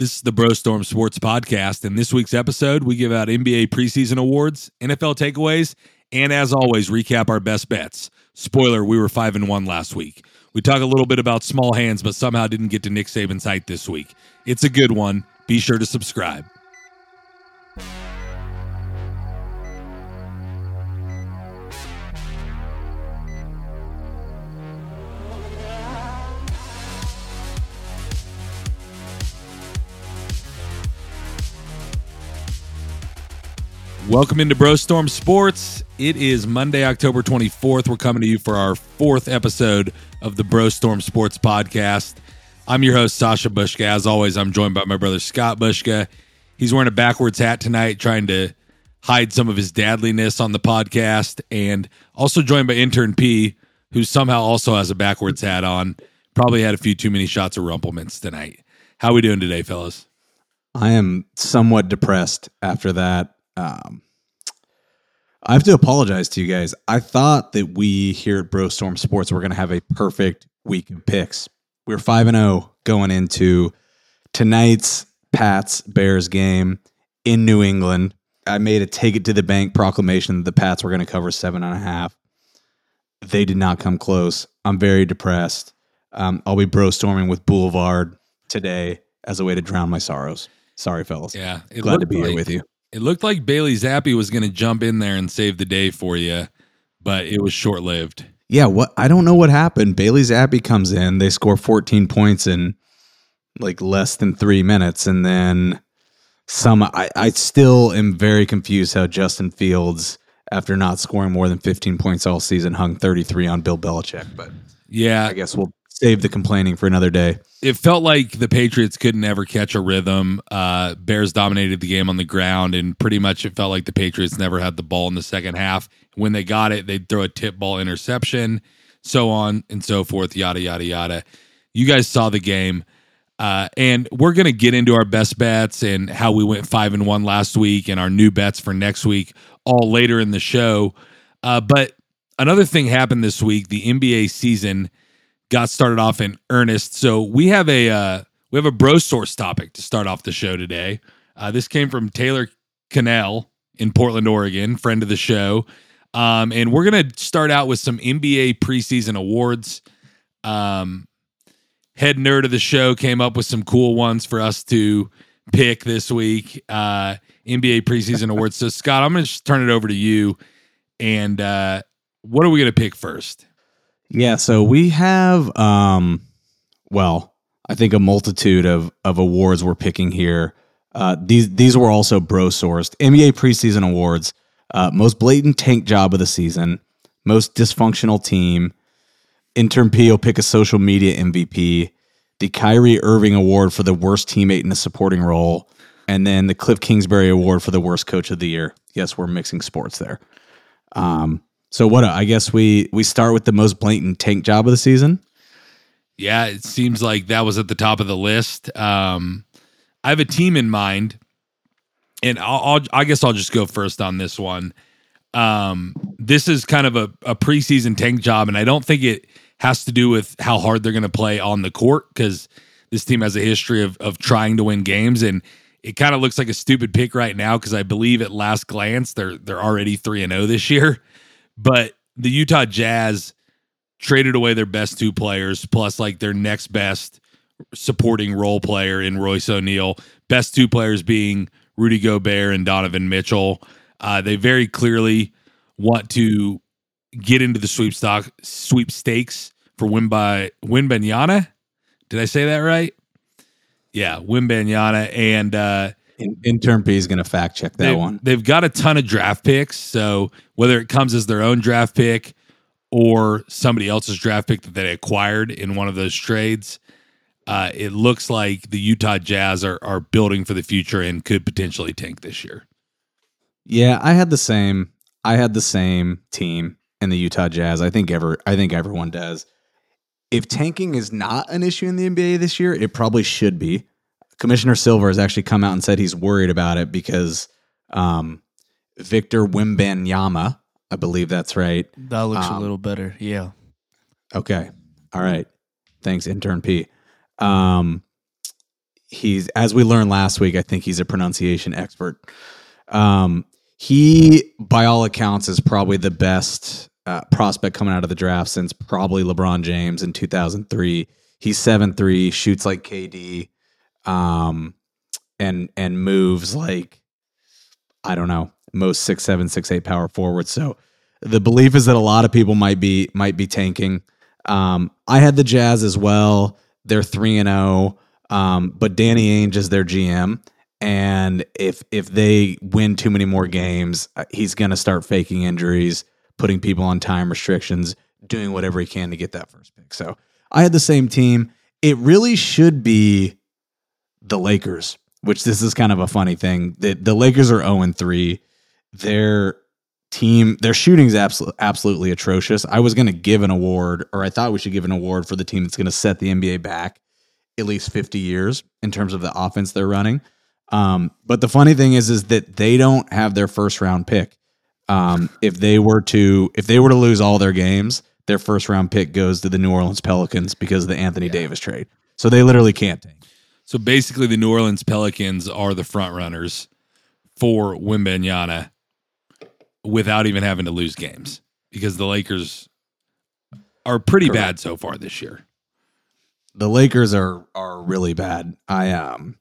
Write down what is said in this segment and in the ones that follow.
This is the Bro Storm Sports Podcast. In this week's episode, we give out NBA preseason awards, NFL takeaways, and as always, recap our best bets. Spoiler, we were 5 and 1 last week. We talk a little bit about small hands, but somehow didn't get to Nick Saban's height this week. It's a good one. Be sure to subscribe. Welcome into Bro Storm Sports. It is Monday, October 24th. We're coming to you for our fourth episode of the Bro Storm Sports Podcast. I'm your host, Sasha Bushka. As always, I'm joined by my brother, Scott Bushka. He's wearing a backwards hat tonight, trying to hide some of his dadliness on the podcast. And also joined by intern P, who somehow also has a backwards hat on. Probably had a few too many shots of Rumplemans tonight. How we doing today, fellas? I am somewhat depressed after that. Um, I have to apologize to you guys. I thought that we here at Bro Storm Sports were going to have a perfect week of picks. We are 5 and 0 going into tonight's Pats Bears game in New England. I made a take it to the bank proclamation that the Pats were going to cover seven and a half. They did not come close. I'm very depressed. Um, I'll be bro storming with Boulevard today as a way to drown my sorrows. Sorry, fellas. Yeah, Glad to be like- here with you. It looked like Bailey Zappe was going to jump in there and save the day for you, but it was short lived. Yeah, what I don't know what happened. Bailey Zappe comes in, they score 14 points in like less than three minutes, and then some. I, I still am very confused how Justin Fields, after not scoring more than 15 points all season, hung 33 on Bill Belichick. But Yeah, I guess we'll save the complaining for another day. it felt like the Patriots couldn't ever catch a rhythm. Uh, Bears dominated the game on the ground, and pretty much it felt like the Patriots never had the ball in the second half. When they got it, they'd throw a tip ball interception, so on and so forth, yada, yada, yada. You guys saw the game. Uh, and we're going to get into our best bets and how we went five and one last week and our new bets for next week all later in the show. Uh, but another thing happened this week. The NBA season got started off in earnest. So we have a uh, we have a bro source topic to start off the show today. Uh, this came from Taylor Cannell in Portland, Oregon, friend of the show. Um, and we're gonna start out with some NBA preseason awards. Um, head nerd of the show came up with some cool ones for us to pick this week. Uh, NBA preseason awards. So Scott, I'm gonna just turn it over to you. And uh, what are we gonna pick first? Yeah, so we have um well, I think a multitude of of awards we're picking here. Uh these these were also bro sourced. NBA preseason awards, uh most blatant tank job of the season, most dysfunctional team, intern P will pick a social media MVP, the Kyrie Irving award for the worst teammate in a supporting role, and then the Kliff Kingsbury award for the worst coach of the year. Yes, we're mixing sports there. Um so what I guess we we start with the most blatant tank job of the season. Yeah, it seems like that was at the top of the list. Um, I have a team in mind, and I'll, I'll I guess I'll just go first on this one. Um, this is kind of a, a preseason tank job, and I don't think it has to do with how hard they're going to play on the court because this team has a history of of trying to win games, and it kind of looks like a stupid pick right now because I believe at last glance they're they're already three and zero this year, but the Utah Jazz traded away their best two players plus like their next best supporting role player in Royce O'Neale. Best two players being Rudy Gobert and Donovan Mitchell. Uh, they very clearly want to get into the sweep sweepstock sweepstakes for Wimby Wimbenyana. Did I say that right? Yeah, Wimbenyana and uh, In, intern P is going to fact check that they've, one. They've got a ton of draft picks. So whether it comes as their own draft pick or somebody else's draft pick that they acquired in one of those trades, uh, it looks like the Utah Jazz are, are building for the future and could potentially tank this year. Yeah, I had the same. I had the same team in the Utah Jazz. I think ever. I think everyone does. If tanking is not an issue in the NBA this year, it probably should be. Commissioner Silver has actually come out and said he's worried about it because um, Victor Wembanyama, I believe that's right. That looks Um, a little better. Yeah. Okay. All right. Thanks, intern P. Um, he's as we learned last week. I think he's a pronunciation expert. Um, he, by all accounts, is probably the best uh, prospect coming out of the draft since probably LeBron James in 2003. He's seven three, shoots like KD, um, and and moves like I don't know most six seven six eight power forwards. So the belief is that a lot of people might be might be tanking. Um, I had the Jazz as well. They're three and oh, um, but Danny Ainge is their GM, and if if they win too many more games, uh, he's going to start faking injuries, putting people on time restrictions, doing whatever he can to get that first pick. So I had the same team. It really should be the Lakers, which this is kind of a funny thing. The, the Lakers are 0 3. Their team, their shooting is absolutely, absolutely atrocious. I was going to give an award, or I thought we should give an award for the team that's going to set the NBA back at least 50 years in terms of the offense they're running. Um, but the funny thing is, is that they don't have their first round pick. Um, if they were to, if they were to lose all their games, their first round pick goes to the New Orleans Pelicans because of the Anthony yeah. Davis trade. So they literally can't tank. So basically, the New Orleans Pelicans are the front runners for Wembanyama without even having to lose games because the Lakers are pretty Correct. bad so far this year. The Lakers are are really bad. I um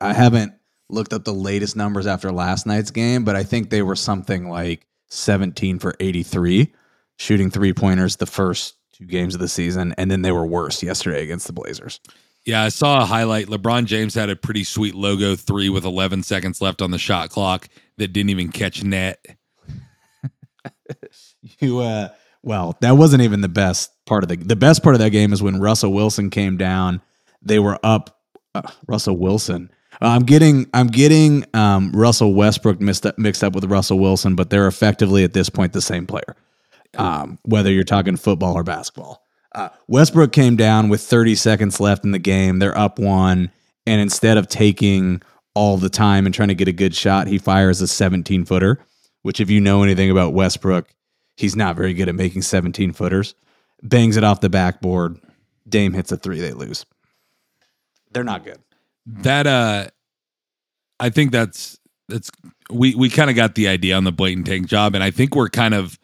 I haven't looked up the latest numbers after last night's game, but I think they were something like 17 for 83 shooting three pointers the first two games of the season, and then they were worse yesterday against the Blazers. Yeah, I saw a highlight. LeBron James had a pretty sweet logo three with 11 seconds left on the shot clock that didn't even catch net. you, uh, well, that wasn't even the best part of the. The best part of that game is when Russell Wilson came down. They were up. Uh, Russell Wilson. Uh, I'm getting I'm getting um, Russell Westbrook mixed up, mixed up with Russell Wilson, but they're effectively at this point the same player um, whether you're talking football or basketball. Uh, Westbrook came down with 30 seconds left in the game. They're up one. And instead of taking all the time and trying to get a good shot, he fires a 17 footer, which, if you know anything about Westbrook, he's not very good at making 17 footers. Bangs it off the backboard. Dame hits a three. They lose. They're not good. That, uh, I think that's, that's, we, we kind of got the idea on the blatant tank job. And I think we're kind of,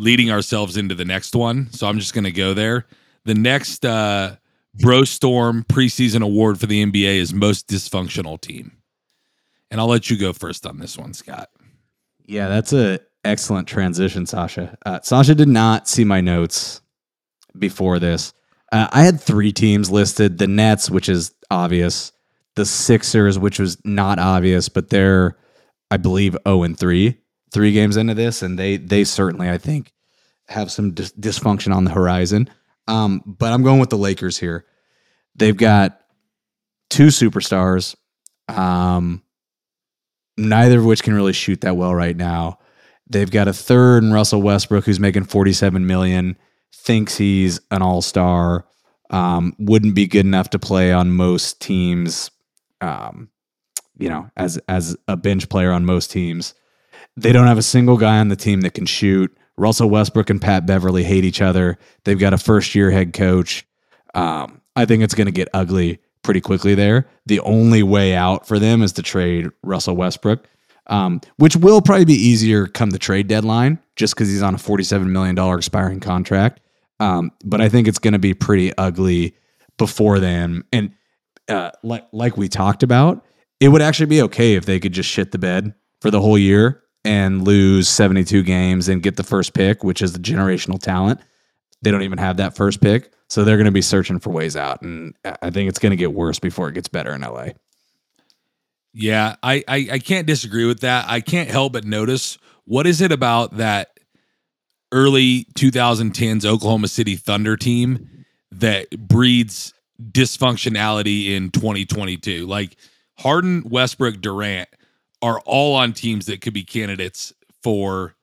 leading ourselves into the next one. So I'm just going to go there. The next uh, Bro Storm preseason award for the NBA is most dysfunctional team. And I'll let you go first on this one, Scott. Yeah, that's a excellent transition, Sasha. Uh, Sasha did not see my notes before this. Uh, I had three teams listed: the Nets, which is obvious, the Sixers, which was not obvious, but they're, I believe, zero oh and three three games into this, and they they certainly I think have some dis- dysfunction on the horizon. Um, but I'm going with the Lakers here. They've got two superstars, um, neither of which can really shoot that well right now. They've got a third in Russell Westbrook who's making 47 million, thinks he's an all star, um, wouldn't be good enough to play on most teams, um, you know, as as a bench player on most teams. They don't have a single guy on the team that can shoot. Russell Westbrook and Pat Beverley hate each other. They've got a first year head coach. Um, I think it's going to get ugly pretty quickly there. The only way out for them is to trade Russell Westbrook, um, which will probably be easier come the trade deadline just because he's on a $47 million expiring contract. Um, but I think it's going to be pretty ugly before then. And uh, like like we talked about, it would actually be okay if they could just shit the bed for the whole year and lose 72 games and get the first pick, which is the generational talent. They don't even have that first pick. So they're going to be searching for ways out. And I think it's going to get worse before it gets better in LA. Yeah, I, I, I can't disagree with that. I can't help but notice what is it about that early 2010s Oklahoma City Thunder team that breeds dysfunctionality in 2022? Like Harden, Westbrook, Durant are all on teams that could be candidates for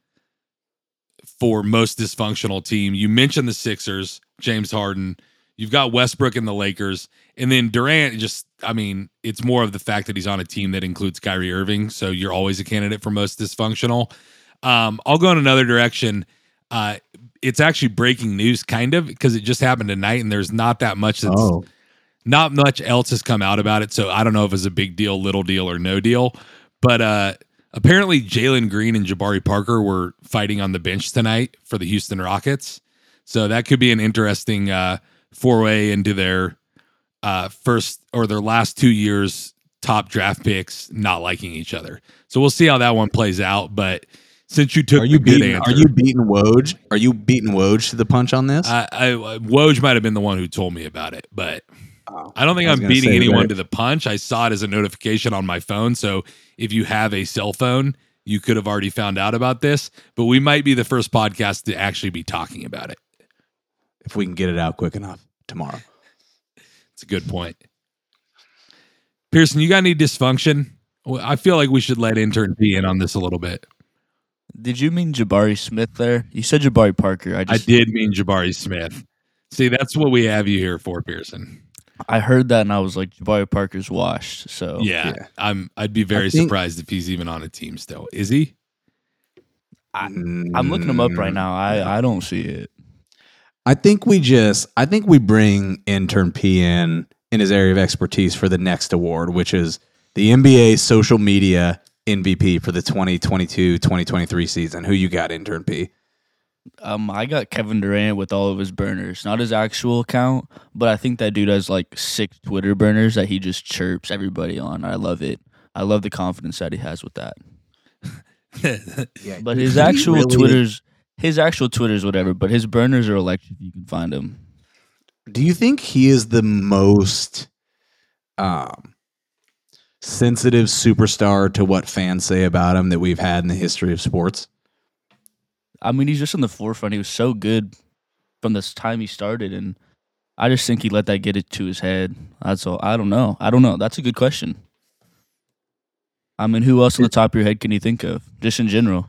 for most dysfunctional team. You mentioned the Sixers, James Harden. You've got Westbrook and the Lakers, and then Durant. Just, I mean, it's more of the fact that he's on a team that includes Kyrie Irving, so you're always a candidate for most dysfunctional. Um, I'll go in another direction. Uh, it's actually breaking news, kind of, because it just happened tonight, and there's not that much that's. Oh not much else has come out about it, so I don't know if it's a big deal, little deal, or no deal. But uh, apparently, Jalen Green and Jabari Parker were fighting on the bench tonight for the Houston Rockets, so that could be an interesting uh, four way into their uh, first or their last two years top draft picks not liking each other. So we'll see how that one plays out. But since you took Are you the beating? answer, Are you beating Woj? Are you beating Woj to the punch on this? I, I Woj might have been the one who told me about it, but Oh. I don't think I I'm beating anyone right. to the punch. I saw it as a notification on my phone. So if you have a cell phone, you could have already found out about this. But we might be the first podcast to actually be talking about it. if we can get it out quick enough tomorrow. It's a good point. Pearson, you got any dysfunction? I feel like we should let intern P in on this a little bit. Did you mean Jabari Smith there? You said Jabari Parker. I I did mean Jabari Smith. See, that's what we have you here for, Pearson. I heard that and I was like, Jabari Parker's washed. So Yeah, yeah. I'm. I'd be very think- surprised if he's even on a team still. Is he? I- I'm looking him up right now. I mm. I don't see it. I think we just I think we bring intern P in in his area of expertise for the next award, which is the NBA social media MVP for the 2022-2023 season. Who you got, intern P? Um, I got Kevin Durant with all of his burners, not his actual account, but I think that dude has like six Twitter burners that he just chirps everybody on. I love it. I love the confidence that he has with that. Yeah, But his actual Twitter's his actual Twitter's whatever, but his burners are electric. You can find him. Do you think he is the most um, sensitive superstar to what fans say about him that we've had in the history of sports? I mean, he's just in the forefront. He was so good from this time he started, and I just think he let that get it to his head. That's all. I don't know. I don't know. That's a good question. I mean, who else on the top of your head can you think of, just in general?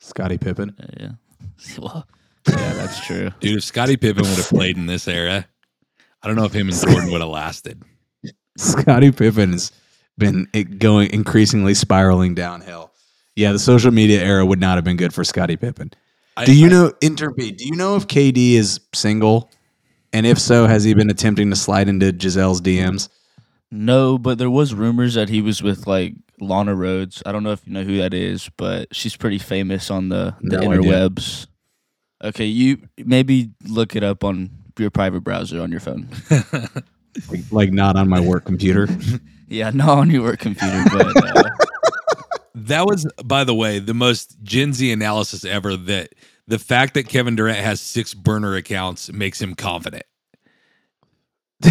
Scottie Pippen. Uh, yeah. Well, yeah, that's true. Dude, if Scottie Pippen would have played in this era, I don't know if him and Jordan would have lasted. Scottie Pippen's been going increasingly spiraling downhill. Yeah, the social media era would not have been good for Scottie Pippen. I- do you I- know intern Do you know if KD is single? And if so, has he been attempting to slide into Giselle's DMs? No, but there was rumors that he was with like Lana Rhoades. I don't know if you know who that is, but she's pretty famous on the, the No idea. interwebs. Okay, you maybe look it up on your private browser on your phone. Like, like not on my work computer. Yeah, not on your work computer, but uh, That was, by the way, the most Gen Z analysis ever. That the fact that Kevin Durant has six burner accounts makes him confident.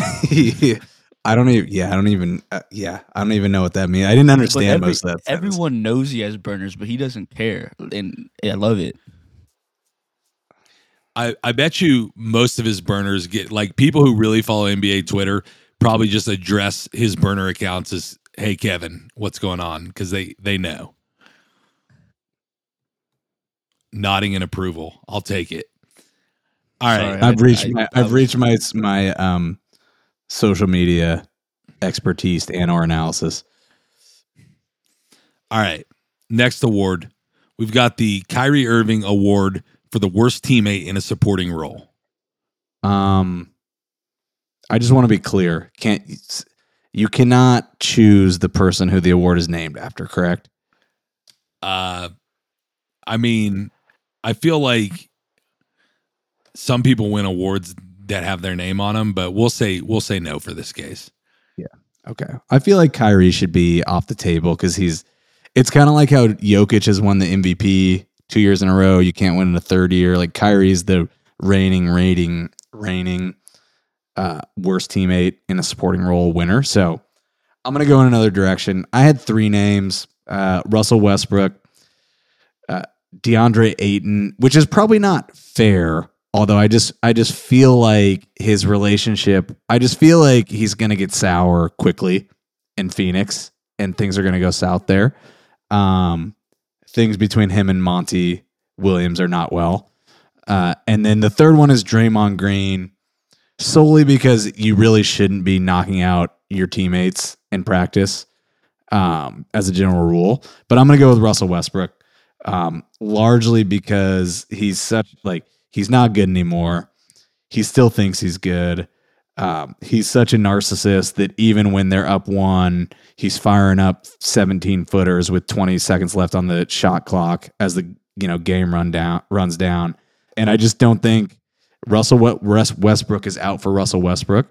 I don't even. Yeah, I don't even. Uh, yeah, I don't even know what that means. I didn't understand every- most of that. sentence. everyone knows he has burners, but he doesn't care, and I love it. I, I bet you most of his burners get like people who really follow NBA Twitter probably just address his burner accounts as, "Hey Kevin, what's going on?" Because they they know. Nodding in approval. I'll take it. All right. Sorry. I've I- reached I- my I I've was- reached my my um social media expertise and or analysis. All right. Next award. We've got the Kyrie Irving Award for the worst teammate in a supporting role. Um I just want to be clear. Can't you cannot choose the person who the award is named after, correct? Uh I mean, I feel like some people win awards that have their name on them, but we'll say we'll say no for this case. Yeah. Okay. I feel like Kyrie should be off the table because he's it's kind of like how Jokic has won the MVP two years in a row. You can't win in a third year. Like Kyrie's the reigning, reigning, reigning uh, worst teammate in a supporting role winner. So I'm gonna go in another direction. I had three names: uh, Russell Westbrook, uh, DeAndre Ayton, which is probably not fair. Although I just I just feel like his relationship, I just feel like he's gonna get sour quickly in Phoenix, and things are gonna go south there. Um, things between him and Monty Williams are not well. Uh, and then the third one is Draymond Green, solely because you really shouldn't be knocking out your teammates in practice, um, as a general rule. But I'm gonna go with Russell Westbrook, um, largely because he's such like he's not good anymore. He still thinks he's good. Um, he's such a narcissist that even when they're up one, he's firing up 17 footers with 20 seconds left on the shot clock as the you know game run down runs down. And I just don't think Russell Westbrook is out for Russell Westbrook.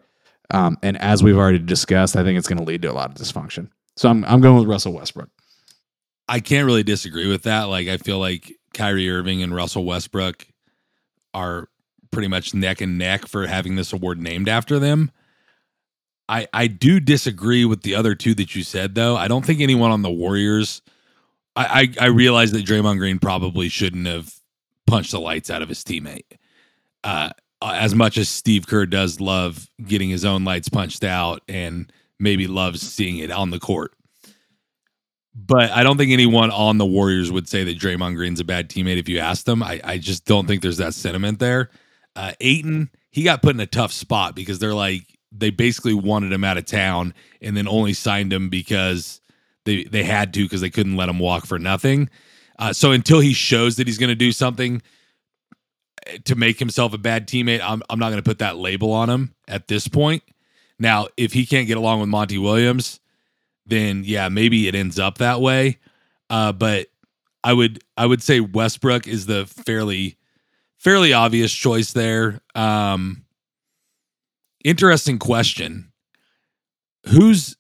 Um, and as we've already discussed, I think it's going to lead to a lot of dysfunction. So I'm I'm going with Russell Westbrook. I can't really disagree with that. Like I feel like Kyrie Irving and Russell Westbrook are pretty much neck and neck for having this award named after them. I I do disagree with the other two that you said though. I don't think anyone on the Warriors. I I, I realize that Draymond Green probably shouldn't have punched the lights out of his teammate. Uh, as much as Steve Kerr does love getting his own lights punched out and maybe loves seeing it on the court. But I don't think anyone on the Warriors would say that Draymond Green's a bad teammate if you asked them. I, I just don't think there's that sentiment there. Uh, Ayton, he got put in a tough spot because they're like, they basically wanted him out of town and then only signed him because they, they had to because they couldn't let him walk for nothing. Uh, so until he shows that he's going to do something to make himself a bad teammate, I'm, I'm not going to put that label on him at this point. Now, if he can't get along with Monty Williams, then yeah, maybe it ends up that way. Uh, but I would I would say Westbrook is the fairly fairly obvious choice there. Um, interesting question. Who's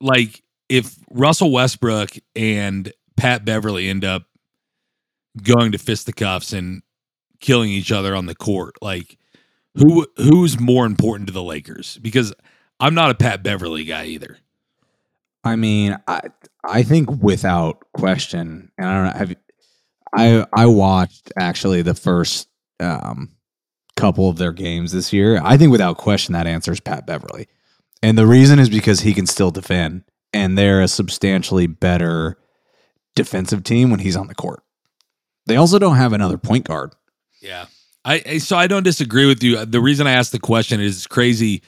like if Russell Westbrook and Pat Beverley end up going to fisticuffs and killing each other on the court, like who who's more important to the Lakers? Because I'm not a Pat Beverley guy either. I mean, I I think without question, and I don't know. Have I I watched actually the first um, couple of their games this year. I think without question that answer is Pat Beverley. and the reason is because he can still defend, and they're a substantially better defensive team when he's on the court. They also don't have another point guard. Yeah. I so I don't disagree with you. Uh, the reason I asked the question is crazy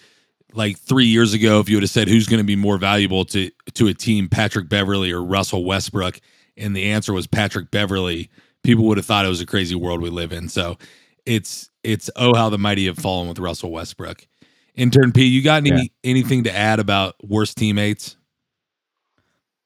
like three years ago, if you would have said who's going to be more valuable to to a team, Patrick Beverley or Russell Westbrook, and the answer was Patrick Beverley, people would have thought it was a crazy world we live in. So it's it's oh how the mighty have fallen with Russell Westbrook. Intern P, you got any yeah. anything to add about worst teammates?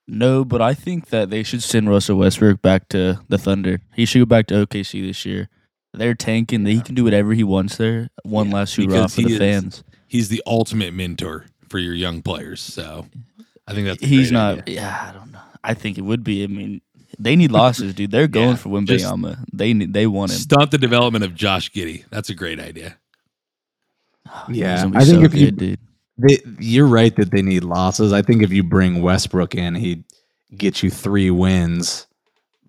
No, but I think that they should send Russell Westbrook back to the Thunder. He should go back to OKC this year. They're tanking. He can do whatever he wants there. One yeah, last hoorah for the is, fans he's the ultimate mentor for your young players. So I think that's he's not. Idea. Yeah, I don't know. I think it would be. I mean, they need losses, dude. They're going yeah, for Wembanyama. They they want him. Stunt the development of Josh Giddey. That's a great idea. Oh, yeah, I think so if good, you, dude. They, you're right that they need losses. I think if you bring Westbrook in, he'd get you three wins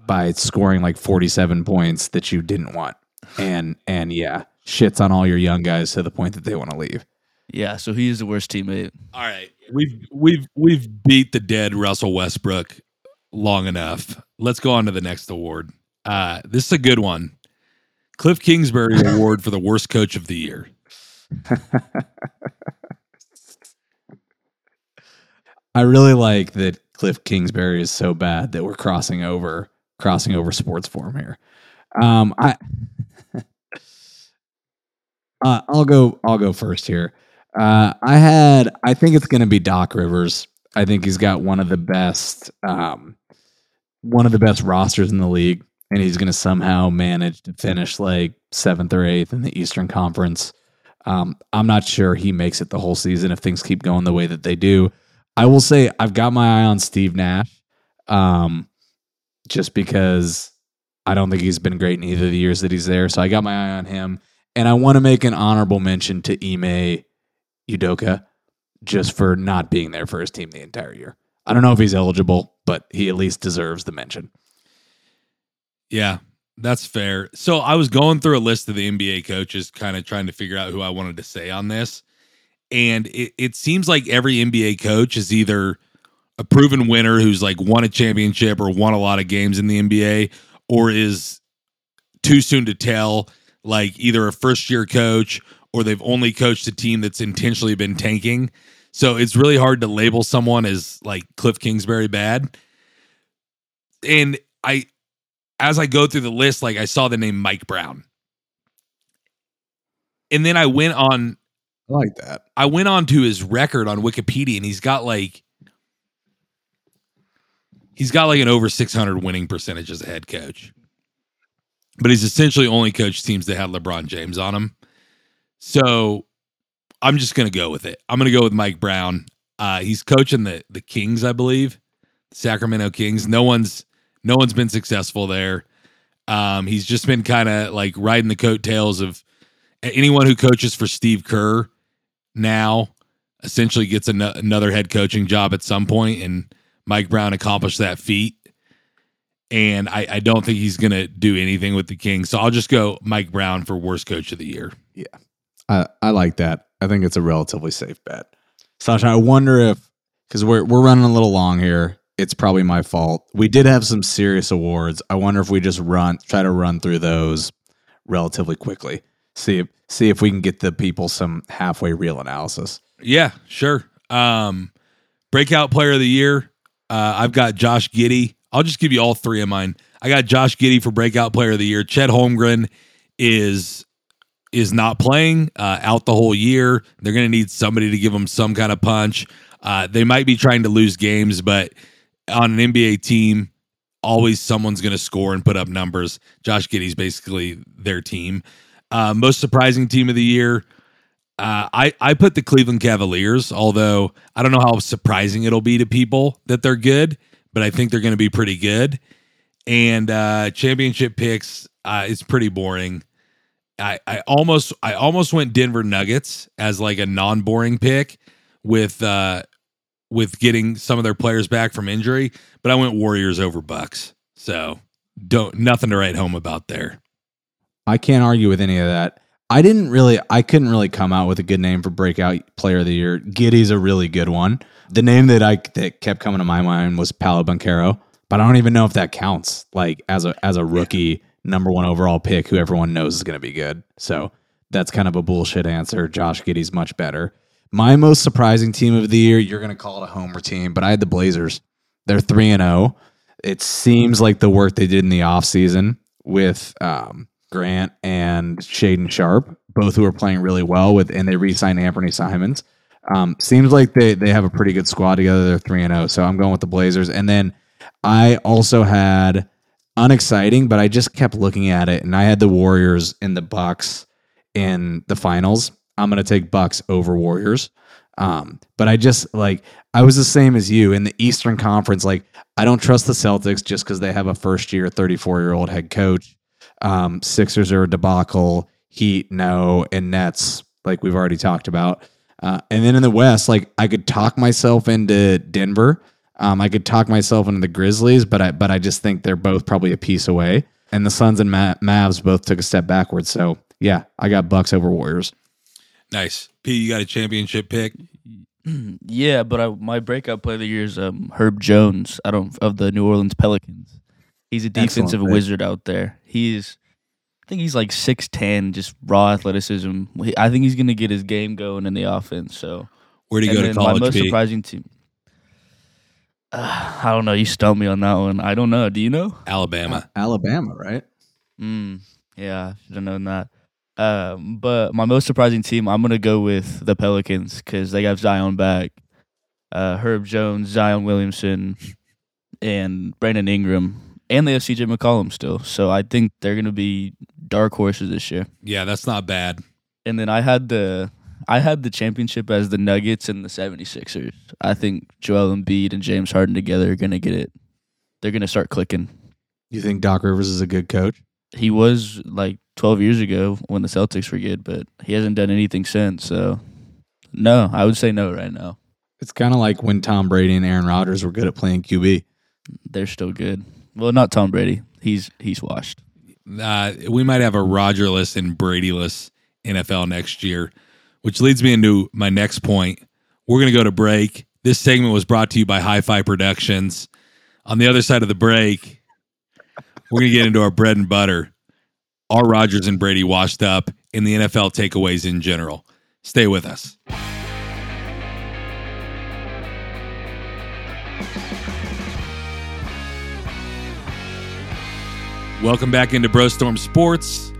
by scoring like 47 points that you didn't want. And and yeah, shits on all your young guys to the point that they want to leave. Yeah, so he is the worst teammate. All right. We've we've we've beat the dead Russell Westbrook long enough. Let's go on to the next award. Uh this is a good one. Kliff Kingsbury award for the worst coach of the year. I really like that Kliff Kingsbury is so bad that we're crossing over crossing over sports form here. Um I uh, I'll go I'll go first here. Uh, I had, I think it's going to be Doc Rivers. I think he's got one of the best, um, one of the best rosters in the league, and he's going to somehow manage to finish like seventh or eighth in the Eastern Conference. Um, I'm not sure he makes it the whole season if things keep going the way that they do. I will say I've got my eye on Steve Nash, um, just because I don't think he's been great in either of the years that he's there. So I got my eye on him, and I want to make an honorable mention to Ime Udoka just for not being there for his team the entire year. I don't know if he's eligible, but he at least deserves the mention. Yeah, that's fair. So I was going through a list of the NBA coaches, kind of trying to figure out who I wanted to say on this. And it, it seems like every NBA coach is either a proven winner who's like won a championship or won a lot of games in the NBA, or is too soon to tell, like either a first year coach or they've only coached a team that's intentionally been tanking. So it's really hard to label someone as like Kliff Kingsbury bad. And I, as I go through the list, like I saw the name Mike Brown. And then I went on I like that. I went on to his record on Wikipedia and he's got like he's got like an over 600 winning percentage as a head coach. But he's essentially only coached teams that had LeBron James on them. So I'm just going to go with it. I'm going to go with Mike Brown. Uh, he's coaching the the Kings, I believe, Sacramento Kings. No one's no one's been successful there. Um, he's just been kind of like riding the coattails of anyone who coaches for Steve Kerr now essentially gets an- another head coaching job at some point, and Mike Brown accomplished that feat. And I, I don't think he's going to do anything with the Kings. So I'll just go Mike Brown for worst coach of the year. Yeah, I, I like that. I think it's a relatively safe bet. Sasha, I wonder if because we're we're running a little long here. It's probably my fault. We did have some serious awards. I wonder if we just run try to run through those relatively quickly. See if see if we can get the people some halfway real analysis. Yeah, sure. Um, breakout player of the year. Uh, I've got Josh Giddey. I'll just give you all three of mine. I got Josh Giddey for breakout player of the year. Chet Holmgren is is not playing uh, out the whole year. They're going to need somebody to give them some kind of punch. Uh, they might be trying to lose games, but on an NBA team, always someone's going to score and put up numbers. Josh Giddey's basically their team. Uh, most surprising team of the year. Uh, I I put the Cleveland Cavaliers, although I don't know how surprising it'll be to people that they're good, but I think they're going to be pretty good. And uh, championship picks uh, is pretty boring. I, I almost I almost went Denver Nuggets as like a non boring pick with uh with getting some of their players back from injury, but I went Warriors over Bucks. So don't nothing to write home about there. I can't argue with any of that. I didn't really, I couldn't really come out with a good name for breakout player of the year. Giddey's a really good one. The name that I that kept coming to my mind was Paolo Banchero, but I don't even know if that counts. Like as a as a rookie number one overall pick, who everyone knows is going to be good. So that's kind of a bullshit answer. Josh Giddy's much better. My most surprising team of the year, you're going to call it a homer team, but I had the Blazers. They're three and zero. It seems like the work they did in the offseason with um, Grant and Shaedon Sharpe, both who are playing really well with, and they re-signed Anthony Simons. Um, seems like they they have a pretty good squad together. They're three and zero, so I'm going with the Blazers. And then I also had unexciting, but I just kept looking at it, and I had the Warriors and the Bucks in the finals. I'm going to take Bucks over Warriors. Um, but I just like I was the same as you in the Eastern Conference. Like I don't trust the Celtics just because they have a first year, 34 year old head coach. Um, Sixers are a debacle. Heat no, and Nets like we've already talked about. Uh, and then in the West, like I could talk myself into Denver. Um, I could talk myself into the Grizzlies, but I but I just think they're both probably a piece away. And the Suns and Ma- Mavs both took a step backwards. So yeah, I got Bucks over Warriors. Nice. P, you got a championship pick? Yeah, but I, my breakout player of the year is um, Herb Jones. I don't of the New Orleans Pelicans. He's a defensive pick. wizard out there. He's, I think he's like six ten, just raw athleticism. He- I think he's gonna get his game going in the offense. So Where do he and go to then my most P? surprising team. Uh, I don't know. You stumped me on that one. I don't know. Do you know? Alabama. Alabama, right? Mm, yeah, should have known that. Um, but my most surprising team, I'm gonna go with the Pelicans because they got Zion back. Uh, Herb Jones, Zion Williamson, and Brandon Ingram, and they have CJ McCollum still. So I think they're gonna be dark horses this year. Yeah, that's not bad. And then I had the I had the championship as the Nuggets and the 76ers. I think Joel Embiid and James Harden together are gonna get it. They're gonna start clicking. You think Doc Rivers is a good coach? he was like 12 years ago when the Celtics were good, but he hasn't done anything since. So, no, I would say no right now. It's kind of like when Tom Brady and Aaron Rodgers were good at playing QB. They're still good. Well, not Tom Brady. He's he's washed. Uh, we might have a Rogerless and Bradyless NFL next year, which leads me into my next point. We're going to go to break. This segment was brought to you by Hi Fi Productions. On the other side of the break, we're going to get into our bread and butter. Are Rodgers and Brady washed up in the NFL takeaways in general? Stay with us. Welcome back into Bro Storm Sports.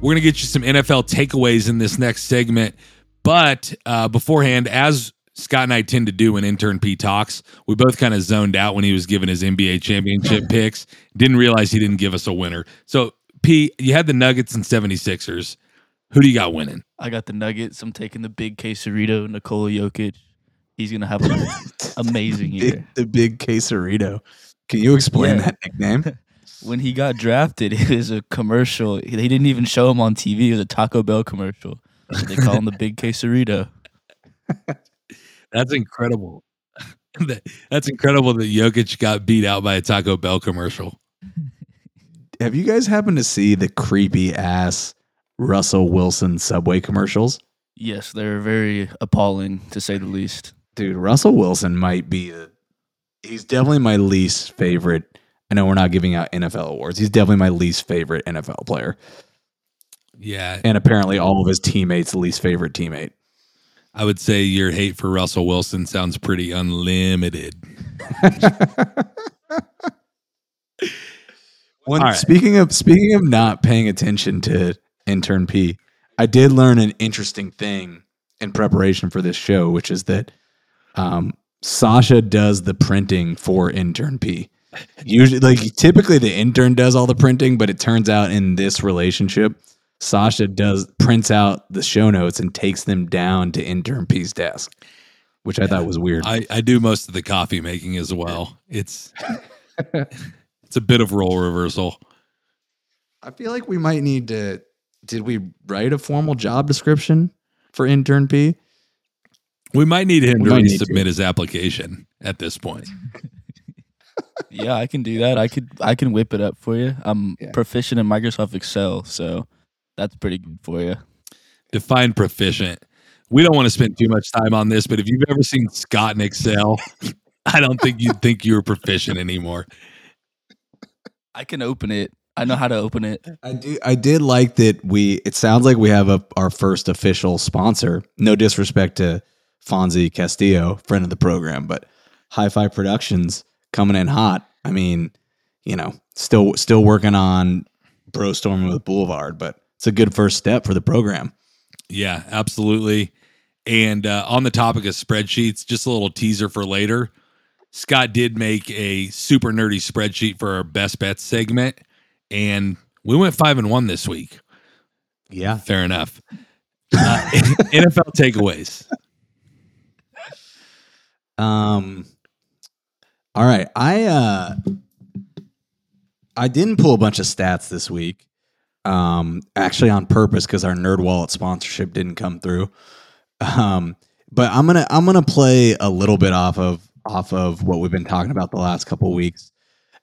We're going to get you some NFL takeaways in this next segment. But uh, beforehand, as Scott and I tend to do when intern P talks, we both kind of zoned out when he was giving his NBA championship picks. Didn't realize he didn't give us a winner. So, P, you had the Nuggets and 76ers. Who do you got winning? I got the Nuggets. I'm taking the big quesarito, Nikola Jokic. He's gonna have an amazing year. Big, the big quesarito. Can you explain Yeah. that nickname? When he got drafted, it was a commercial. They didn't even show him on TV. It was a Taco Bell commercial. So they call him the big quesarito. That's incredible. That's incredible that Jokic got beat out by a Taco Bell commercial. Have you guys happened to see the creepy ass Russell Wilson Subway commercials? Yes, they're very appalling to say the least. Dude, Russell Wilson might be a, he's definitely my least favorite. I know we're not giving out NFL awards. He's definitely my least favorite NFL player. Yeah, And apparently all of his teammates' least favorite teammate. I would say your hate for Russell Wilson sounds pretty unlimited. All right. Speaking of speaking of not paying attention to intern P, I did learn an interesting thing in preparation for this show, which is that um, Sasha does the printing for intern P. Usually, like typically, the intern does all the printing, but it turns out in this relationship, Sasha does prints out the show notes and takes them down to intern P's desk, which I thought was weird. I, I do most of the coffee making as well. It's it's a bit of role reversal. I feel like we might need to. Did we write a formal job description for intern P? We might need him We to might to. resubmit his application at this point. Yeah, I can do that. I could I can whip it up for you. I'm Yeah. proficient in Microsoft Excel, so that's pretty good for you. Define proficient. We don't want to spend too much time on this, but if you've ever seen Scott in Excel, I don't think you'd think you were proficient anymore. I can open it. I know how to open it. I do. I did like that. We. It sounds like we have a, our first official sponsor. No disrespect to Fonzie Castillo, friend of the program, but Hi-Fi Productions coming in hot. I mean, you know, still still working on Bro Storming with Boulevard, but it's a good first step for the program. Yeah, absolutely. And uh, on the topic of spreadsheets, just a little teaser for later. Scott did make a super nerdy spreadsheet for our best bets segment, and we went five and one this week. Yeah. Fair enough. Uh, NFL takeaways. Um. All right, I uh, I didn't pull a bunch of stats this week. Um, actually on purpose because our NerdWallet sponsorship didn't come through. Um, but I'm gonna I'm gonna play a little bit off of off of what we've been talking about the last couple weeks.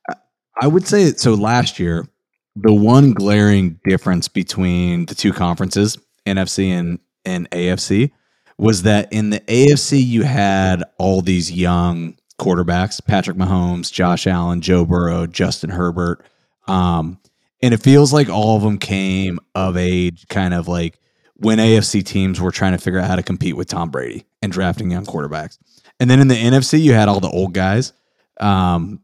I- I would say so. Last year, the one glaring difference between the two conferences, NFC and and AFC, was that in the AFC you had all these young quarterbacks: Patrick Mahomes, Josh Allen, Joe Burrow, Justin Herbert. Um, and it feels like all of them came of age, kind of like when AFC teams were trying to figure out how to compete with Tom Brady and drafting young quarterbacks. And then in the NFC, you had all the old guys, um,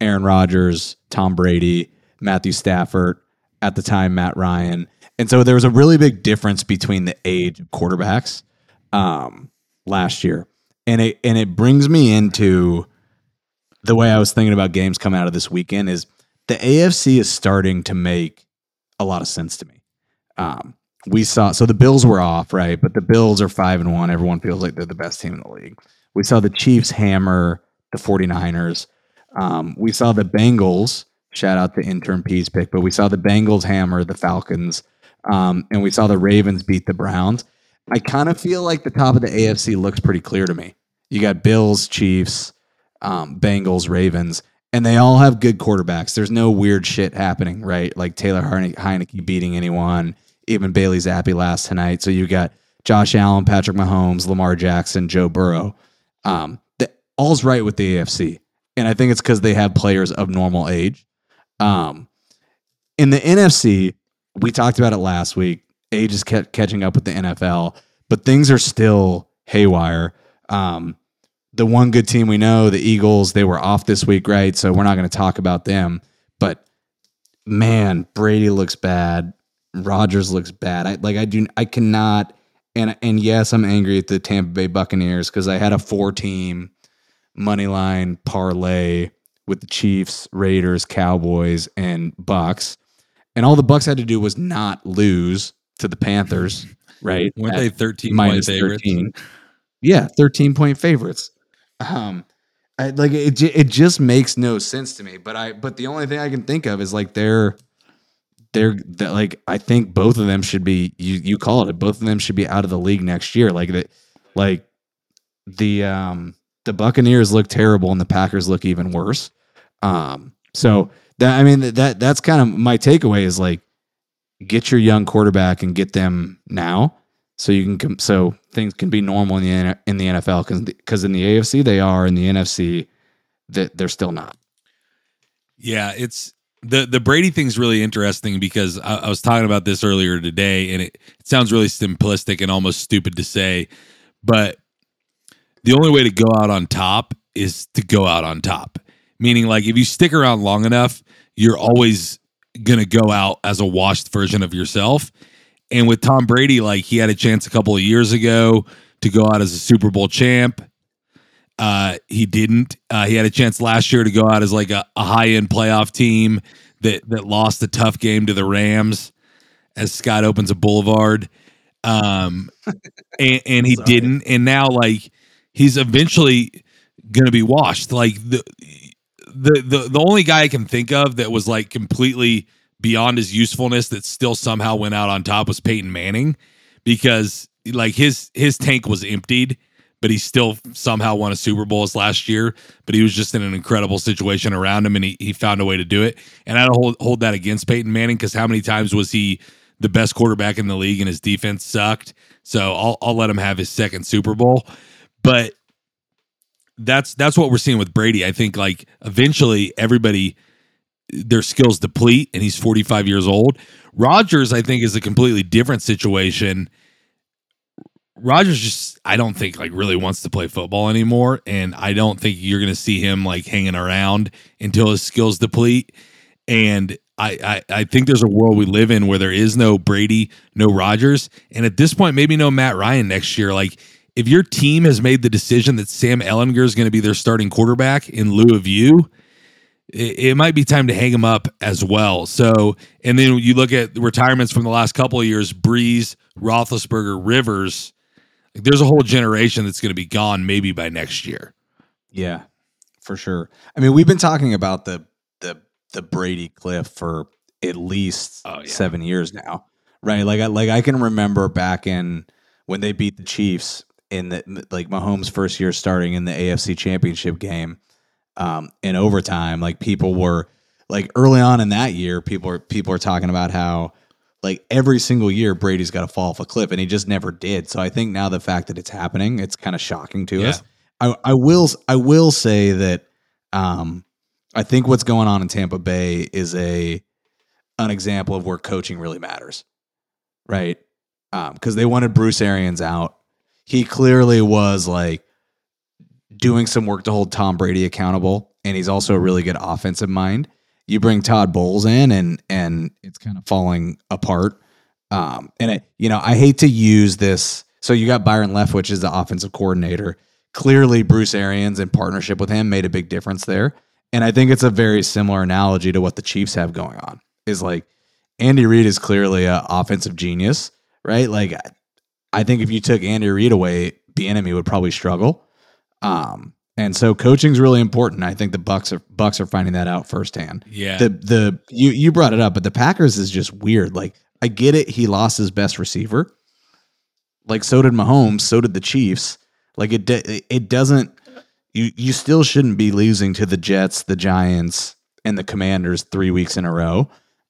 Aaron Rodgers, Tom Brady, Matthew Stafford, at the time Matt Ryan, and so there was a really big difference between the age of quarterbacks um, last year, and it and it brings me into the way I was thinking about games coming out of this weekend is the AFC is starting to make a lot of sense to me. Um, we saw so the Bills were off, right? But the Bills are five and one. Everyone feels like they're the best team in the league. We saw the Chiefs hammer the 49ers. Um, we saw the Bengals, shout out to intern P's pick, but we saw the Bengals hammer the Falcons. Um, and we saw the Ravens beat the Browns. I kind of feel like the top of the AFC looks pretty clear to me. You got Bills, Chiefs, um, Bengals, Ravens, and they all have good quarterbacks. There's no weird shit happening, right? Like Taylor Heine- Heinicke beating anyone, even Bailey Zappe last tonight. So you got Josh Allen, Patrick Mahomes, Lamar Jackson, Joe Burrow. Um, the, all's right with the AFC, and I think it's because they have players of normal age. Um, in the NFC, we talked about it last week. Age is ca- catching up with the NFL, but things are still haywire. Um, the one good team we know, the Eagles, they were off this week, right? So we're not going to talk about them. But man, Brady looks bad. Rodgers looks bad. I like I do I cannot and and yes, I'm angry at the Tampa Bay Buccaneers because I had a four team money line parlay with the Chiefs, Raiders, Cowboys, and Bucks, and all the Bucks had to do was not lose to the Panthers, right? Weren't they 13 point minus favorites? 13. Yeah, 13 point favorites. Um, I, like it, it just makes no sense to me. But I, but the only thing I can think of is like they're, they're that like I think both of them should be. You you call it. Both of them should be out of the league next year. Like that, like the um the Buccaneers look terrible and the Packers look even worse. Um, so that I mean that that's kind of my takeaway is like get your young quarterback and get them now so you can com- so things can be normal in the in the NFL because because in the AFC they are in the NFC that they're still not. Yeah, it's the the Brady thing's really interesting because I, I was talking about this earlier today, and it, it sounds really simplistic and almost stupid to say, but the only way to go out on top is to go out on top. Meaning, like if you stick around long enough, you're always gonna go out as a washed version of yourself. And with Tom Brady, like he had a chance a couple of years ago to go out as a Super Bowl champ. Uh, he didn't. Uh, he had a chance last year to go out as like a, a high end playoff team that that lost a tough game to the Rams as Scott opens a boulevard. Um, and, and he Sorry. didn't. And now like he's eventually gonna be washed. Like the the the the only guy I can think of that was like completely beyond his usefulness that still somehow went out on top was Peyton Manning because like his his tank was emptied but he still somehow won a Super Bowl last year. But he was just in an incredible situation around him, and he, he found a way to do it. And I don't hold, hold that against Peyton Manning because how many times was he the best quarterback in the league and his defense sucked? So I'll I'll let him have his second Super Bowl. But that's that's what we're seeing with Brady. I think like eventually everybody their skills deplete and he's 45 years old. Rodgers, I think, is a completely different situation. Rodgers just I don't think like really wants to play football anymore. And I don't think you're gonna see him like hanging around until his skills deplete. And I, I, I think there's a world we live in where there is no Brady, no Rodgers, and at this point, maybe no Matt Ryan next year. Like, if your team has made the decision that Sam Ehlinger is going to be their starting quarterback in lieu of you, it, it might be time to hang him up as well. So, and then you look at the retirements from the last couple of years: Brees, Roethlisberger, Rivers. Like, there's a whole generation that's going to be gone maybe by next year. Yeah, for sure. I mean, we've been talking about the the the Brady cliff for at least Oh, yeah. seven years now, right? Like, I like I can remember back in when they beat the Chiefs in the like Mahomes' first year starting in the AFC Championship game, um, in overtime. Like people were like early on in that year, people are people are talking about how like every single year Brady's got to fall off a cliff, and he just never did. So I think now the fact that it's happening, it's kind of shocking to Yeah. us. I, I will I will say that um, I think what's going on in Tampa Bay is a an example of where coaching really matters, right? Because they wanted Bruce Arians out. He clearly was like doing some work to hold Tom Brady accountable, and he's also a really good offensive mind. You bring Todd Bowles in, and and it's kind of falling apart. Um, and it, you know, I hate to use this. So you got Byron Leftwich as the offensive coordinator. Clearly, Bruce Arians in partnership with him made a big difference there. And I think it's a very similar analogy to what the Chiefs have going on. Is like Andy Reid is clearly a offensive genius, right? Like I think if you took Andy Reid away, the enemy would probably struggle. Um, and so coaching is really important. I think the Bucs are Bucs are finding that out firsthand. Yeah. The the you you brought it up, but the Packers is just weird. Like I get it, he lost his best receiver. Like so did Mahomes, so did the Chiefs. Like it it doesn't you you still shouldn't be losing to the Jets, the Giants, and the Commanders 3 weeks in a row.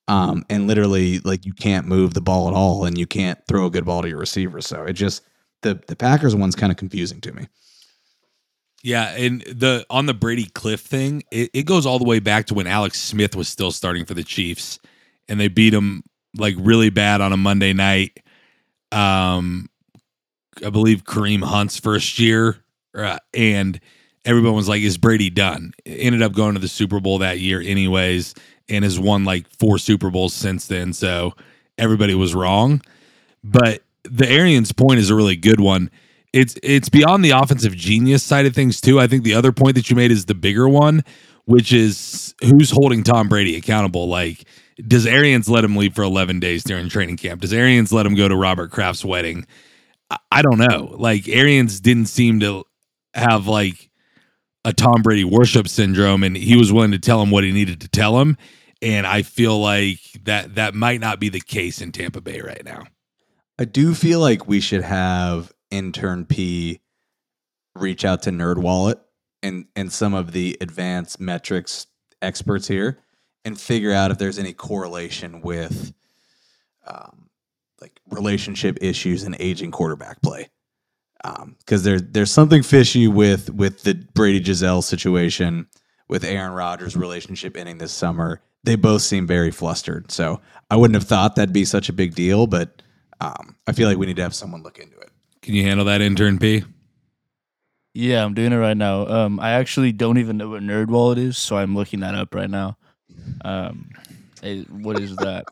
Um and literally like you can't move the ball at all and you can't throw a good ball to your receiver. So it just the the Packers one's kind of confusing to me. Yeah, and the on the Brady Cliff thing, it, it goes all the way back to when Alex Smith was still starting for the Chiefs, and they beat him like really bad on a Monday night. Um, I believe Kareem Hunt's first year, uh, and everyone was like, "Is Brady done?" Ended up going to the Super Bowl that year, anyways, and has won like four Super Bowls since then. So everybody was wrong, but the Arians point is a really good one. It's it's beyond the offensive genius side of things too. I think the other point that you made is the bigger one, which is who's holding Tom Brady accountable. Like, does Arians let him leave for 11 days during training camp? Does Arians let him go to Robert Kraft's wedding? I, I don't know. Like, Arians didn't seem to have like a Tom Brady worship syndrome, and he was willing to tell him what he needed to tell him. And I feel like that that might not be the case in Tampa Bay right now. I do feel like we should have intern P reach out to NerdWallet and and some of the advanced metrics experts here and figure out if there's any correlation with um, like relationship issues and aging quarterback play. Because um, there, there's something fishy with with the Brady Gisele situation, with Aaron Rodgers' relationship ending this summer. They both seem very flustered. So I wouldn't have thought that'd be such a big deal, but um, I feel like we need to have someone look into it. Can you handle that, intern P? Yeah, I'm doing it right now. Um, I actually don't even know what NerdWallet is, so I'm looking that up right now. Um, hey, what is that?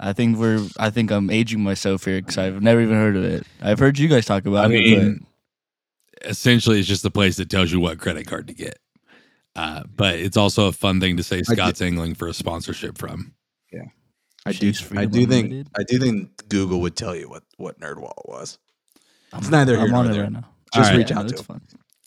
I think we're. I think I'm aging myself here because I've never even heard of it. I've heard you guys talk about I it. mean, essentially, it's just a place that tells you what credit card to get. Uh, but it's also a fun thing to say Scott's angling for a sponsorship from. Yeah, I do. I do think. Unlimited? I do think Google would tell you what what NerdWallet was. I'm, It's neither here I'm nor on it there. right now. Just All right. reach Yeah, out to fun.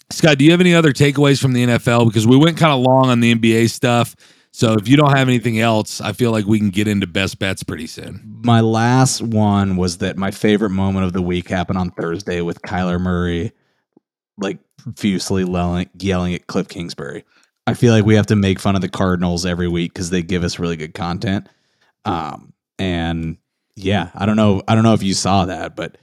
Scott, do you have any other takeaways from the NFL? Because we went kind of long on the NBA stuff. So if you don't have anything else, I feel like we can get into best bets pretty soon. My last one was that my favorite moment of the week happened on Thursday with Kyler Murray, like profusely yelling, at Kliff Kingsbury. I feel like we have to make fun of the Cardinals every week because they give us really good content. Um, and yeah, I don't know. I don't know if you saw that, but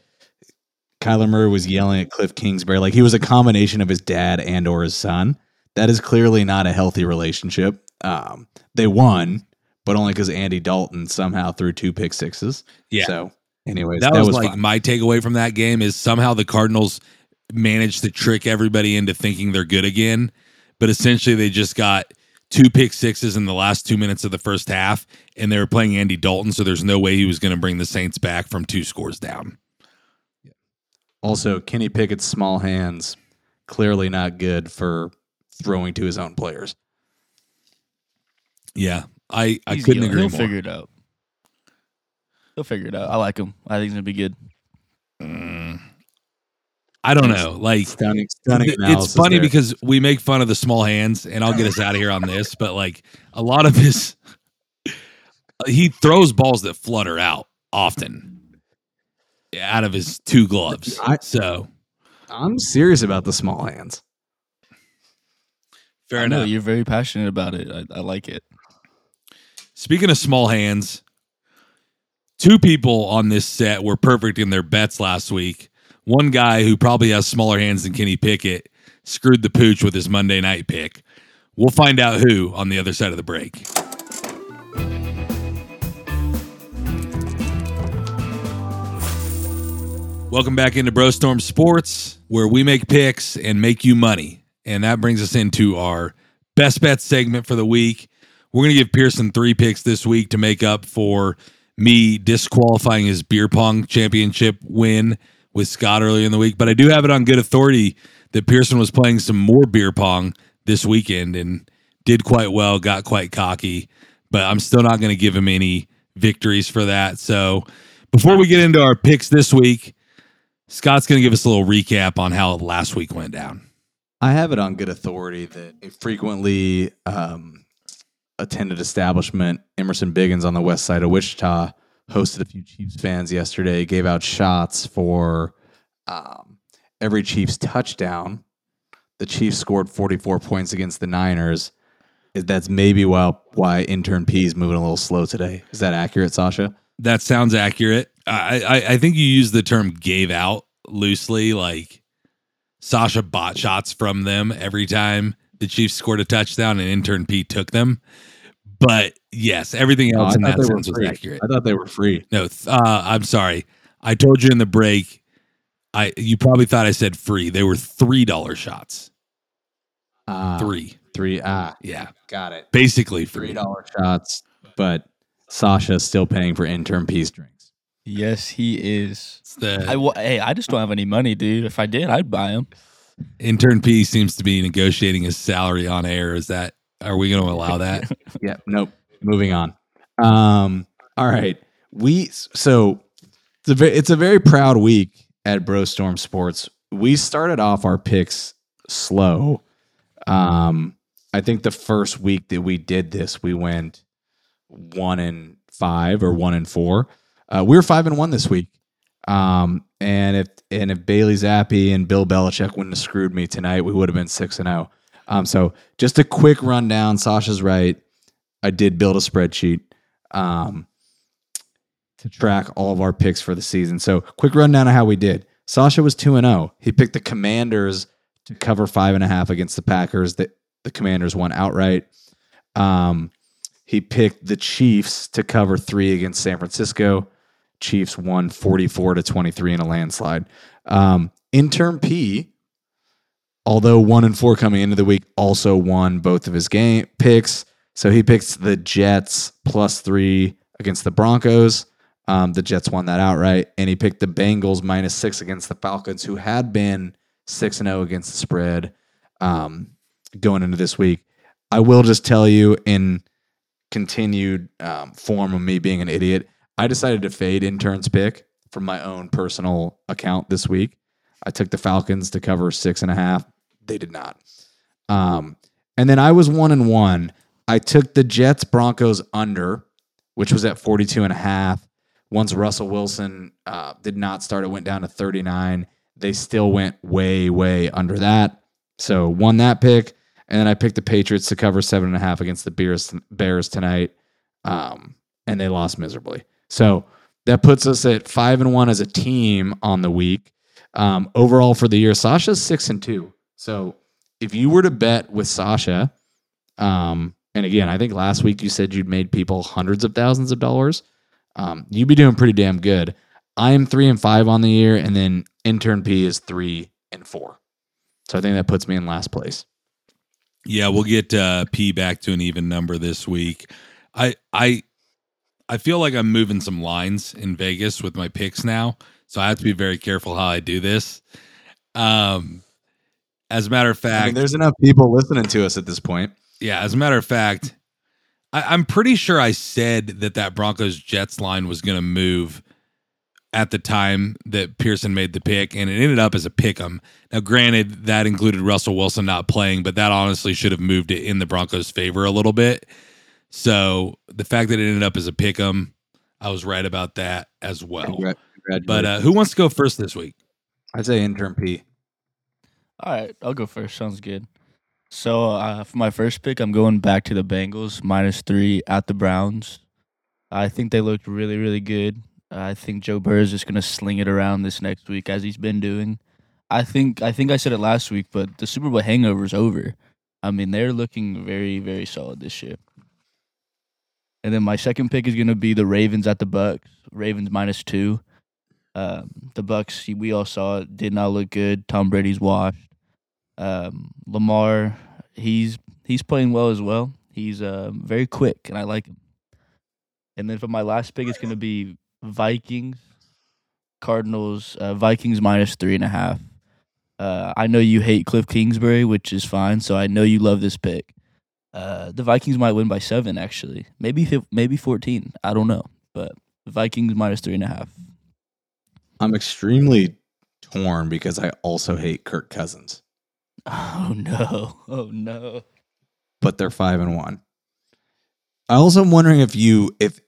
Kyler Murray was yelling at Kliff Kingsbury like he was a combination of his dad and or his son. That is clearly not a healthy relationship. Um, they won, but only because Andy Dalton somehow threw two pick sixes. Yeah. So, anyways, That, was, like fun. my takeaway from that game is somehow the Cardinals managed to trick everybody into thinking they're good again, but essentially they just got two pick sixes in the last two minutes of the first half, and they were playing Andy Dalton, so there's no way he was going to bring the Saints back from two scores down. Also, Kenny Pickett's small hands clearly not good for throwing to his own players. Yeah, I I He's couldn't young. agree He'll more. figure it out. He'll figure it out. I like him. I think he's gonna be good. Mm. I don't know, like. Stunning, stunning. It's funny there. because we make fun of the small hands, and I'll get us out of here on this. But like a lot of his, he throws balls that flutter out often out of his two gloves. I- so I'm serious about the small hands. fair I know enough. you're very passionate about it. I, I like it. Speaking of small hands, two people on this set were perfect in their bets last week. One guy who probably has smaller hands than Kenny Pickett screwed the pooch with his Monday night pick. We'll find out who on the other side of the break. Welcome back into Bro Storm Sports, where we make picks and make you money. And that brings us into our best bet segment for the week. We're going to give Pearson three picks this week to make up for me disqualifying his beer pong championship win with Scott earlier in the week. But I do have it on good authority that Pearson was playing some more beer pong this weekend and did quite well, got quite cocky. But I'm still not going to give him any victories for that. So before we get into our picks this week, Scott's going to give us a little recap on how last week went down. I have it on good authority that a frequently um, attended establishment, Emerson Biggins on the west side of Wichita, hosted a few Chiefs fans yesterday, gave out shots for um, every Chiefs touchdown. The Chiefs scored 44 points against the Niners. That's maybe why, why intern P is moving a little slow today. Is that accurate, Sasha? That sounds accurate. I, I I think you used the term gave out loosely, like Sasha bought shots from them every time the Chiefs scored a touchdown and intern Pete took them. But yes, everything else I in thought that they were sense was free. accurate. I thought they were free. No, uh, I'm sorry. I told you in the break. I you probably thought I said free. They were three dollar shots. Uh, Three. Three. Ah, Yeah, got it. basically three free. dollar shots, but Sasha's still paying for intern P's drinks. Yes, he is. The I wa- hey, I just don't have any money, dude. If I did, I'd buy him. Intern P seems to be negotiating his salary on air. Is that are we going to allow that? Yeah, nope. Moving on. Um, all right. We so it's a very, it's a very proud week at Bro Storm Sports. We started off our picks slow. Um, I think the first week that we did this, we went one and five or one and four. Uh, we were five and one this week. Um, and if and if Bailey Zappe and Bill Belichick wouldn't have screwed me tonight, we would have been six and zero. Um, so just a quick rundown. Sasha's right. I did build a spreadsheet um, to track all of our picks for the season. So quick rundown of how we did. Sasha was two and zero. He picked the Commanders to cover five and a half against the Packers. That the Commanders won outright. Um, he picked the Chiefs to cover three against San Francisco. Chiefs won 44 to 23 in a landslide. Um, intern P, although one and four coming into the week, also won both of his game picks. So he picks the Jets plus three against the Broncos. Um, the Jets won that outright, and he picked the Bengals minus six against the Falcons, who had been six and zero against the spread um, going into this week. I will just tell you in continued um, form of me being an idiot, I decided to fade intern's pick from my own personal account this week. I took the Falcons to cover six and a half. They did not. Um, and then I was one and one. I took the Jets Broncos under, which was at 42 and a half. Once Russell Wilson uh, did not start, it went down to 39. They still went way, way under that. So won that pick. And then I picked the Patriots to cover seven and a half against the Bears, tonight. Um, and they lost miserably. So that puts us at five and one as a team on the week. Um, overall for the year, Sasha's six and two. So if you were to bet with Sasha, um, and again, I think last week you said you'd made people hundreds of thousands of dollars. Um, you'd be doing pretty damn good. I am three and five on the year, and then intern P is three and four. So I think that puts me in last place. Yeah, we'll get uh, P back to an even number this week. I I I feel like I'm moving some lines in Vegas with my picks now, so I have to be very careful how I do this. Um, as a matter of fact, I mean, there's enough people listening to us at this point. yeah, as a matter of fact, I, I'm pretty sure I said that that Broncos Jets line was going to move at the time that Pearson made the pick, and it ended up as a pick 'em. Now, granted, that included Russell Wilson not playing, but that honestly should have moved it in the Broncos' favor a little bit. So the fact that it ended up as a pick 'em, I was right about that as well. Congra- But uh, who wants to go first this week? I'd say intern P. All right, I'll go first. Sounds good. So uh, for my first pick, I'm going back to the Bengals minus three at the Browns. I think they looked really, really good. I think Joe Burrow is just going to sling it around this next week as he's been doing. I think I think I said it last week, but the Super Bowl hangover is over. I mean, they're looking very, very solid this year. And then my second pick is going to be the Ravens at the Bucs. Ravens minus two. Um, the Bucs, we all saw it, did not look good. Tom Brady's washed. Um, Lamar, he's he's playing well as well. He's uh, very quick, and I like him. And then for my last pick, it's going to be Vikings, Cardinals, uh, Vikings minus three and a half. Uh, I know you hate Kliff Kingsbury, which is fine. So I know you love this pick. Uh, the Vikings might win by seven, actually, maybe maybe fourteen. I don't know, but the Vikings minus three and a half. I'm extremely torn because I also hate Kirk Cousins, Oh no! Oh no! but they're five and one. I also am wondering if you if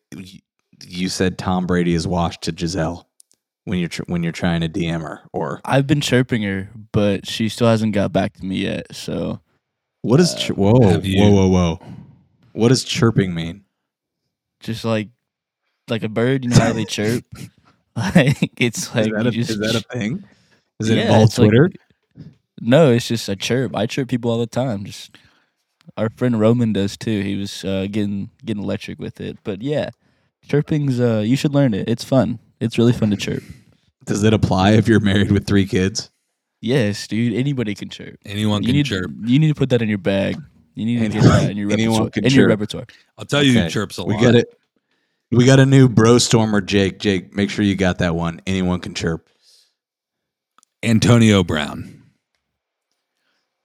you said Tom Brady is washed to Gisele when you're tr- when you're trying to DM her, or I've been chirping her, but she still hasn't got back to me yet. So what is Uh, whoa you- whoa whoa whoa? What does chirping mean? just like like a bird, you know how they chirp. like it's like is, that you a, just, is that a thing? Does it Yeah, involve it's like- Twitter? no, it's just a chirp. I chirp people all the time. Just our friend Roman does too. He was uh, getting getting electric with it. But yeah, chirping's uh, you should learn it. It's fun. It's really fun to chirp. Does it apply if you're married with three kids? Yes, dude. Anybody can chirp. Anyone you can need chirp. you need to put that in your bag. You need to get that in your anyone repertoire. can In your chirp. repertoire. I'll tell you Okay, who chirps a We lot. get it. We got a new bro stormer, Jake. Jake, make sure you got that one. Anyone can chirp. Antonio Brown.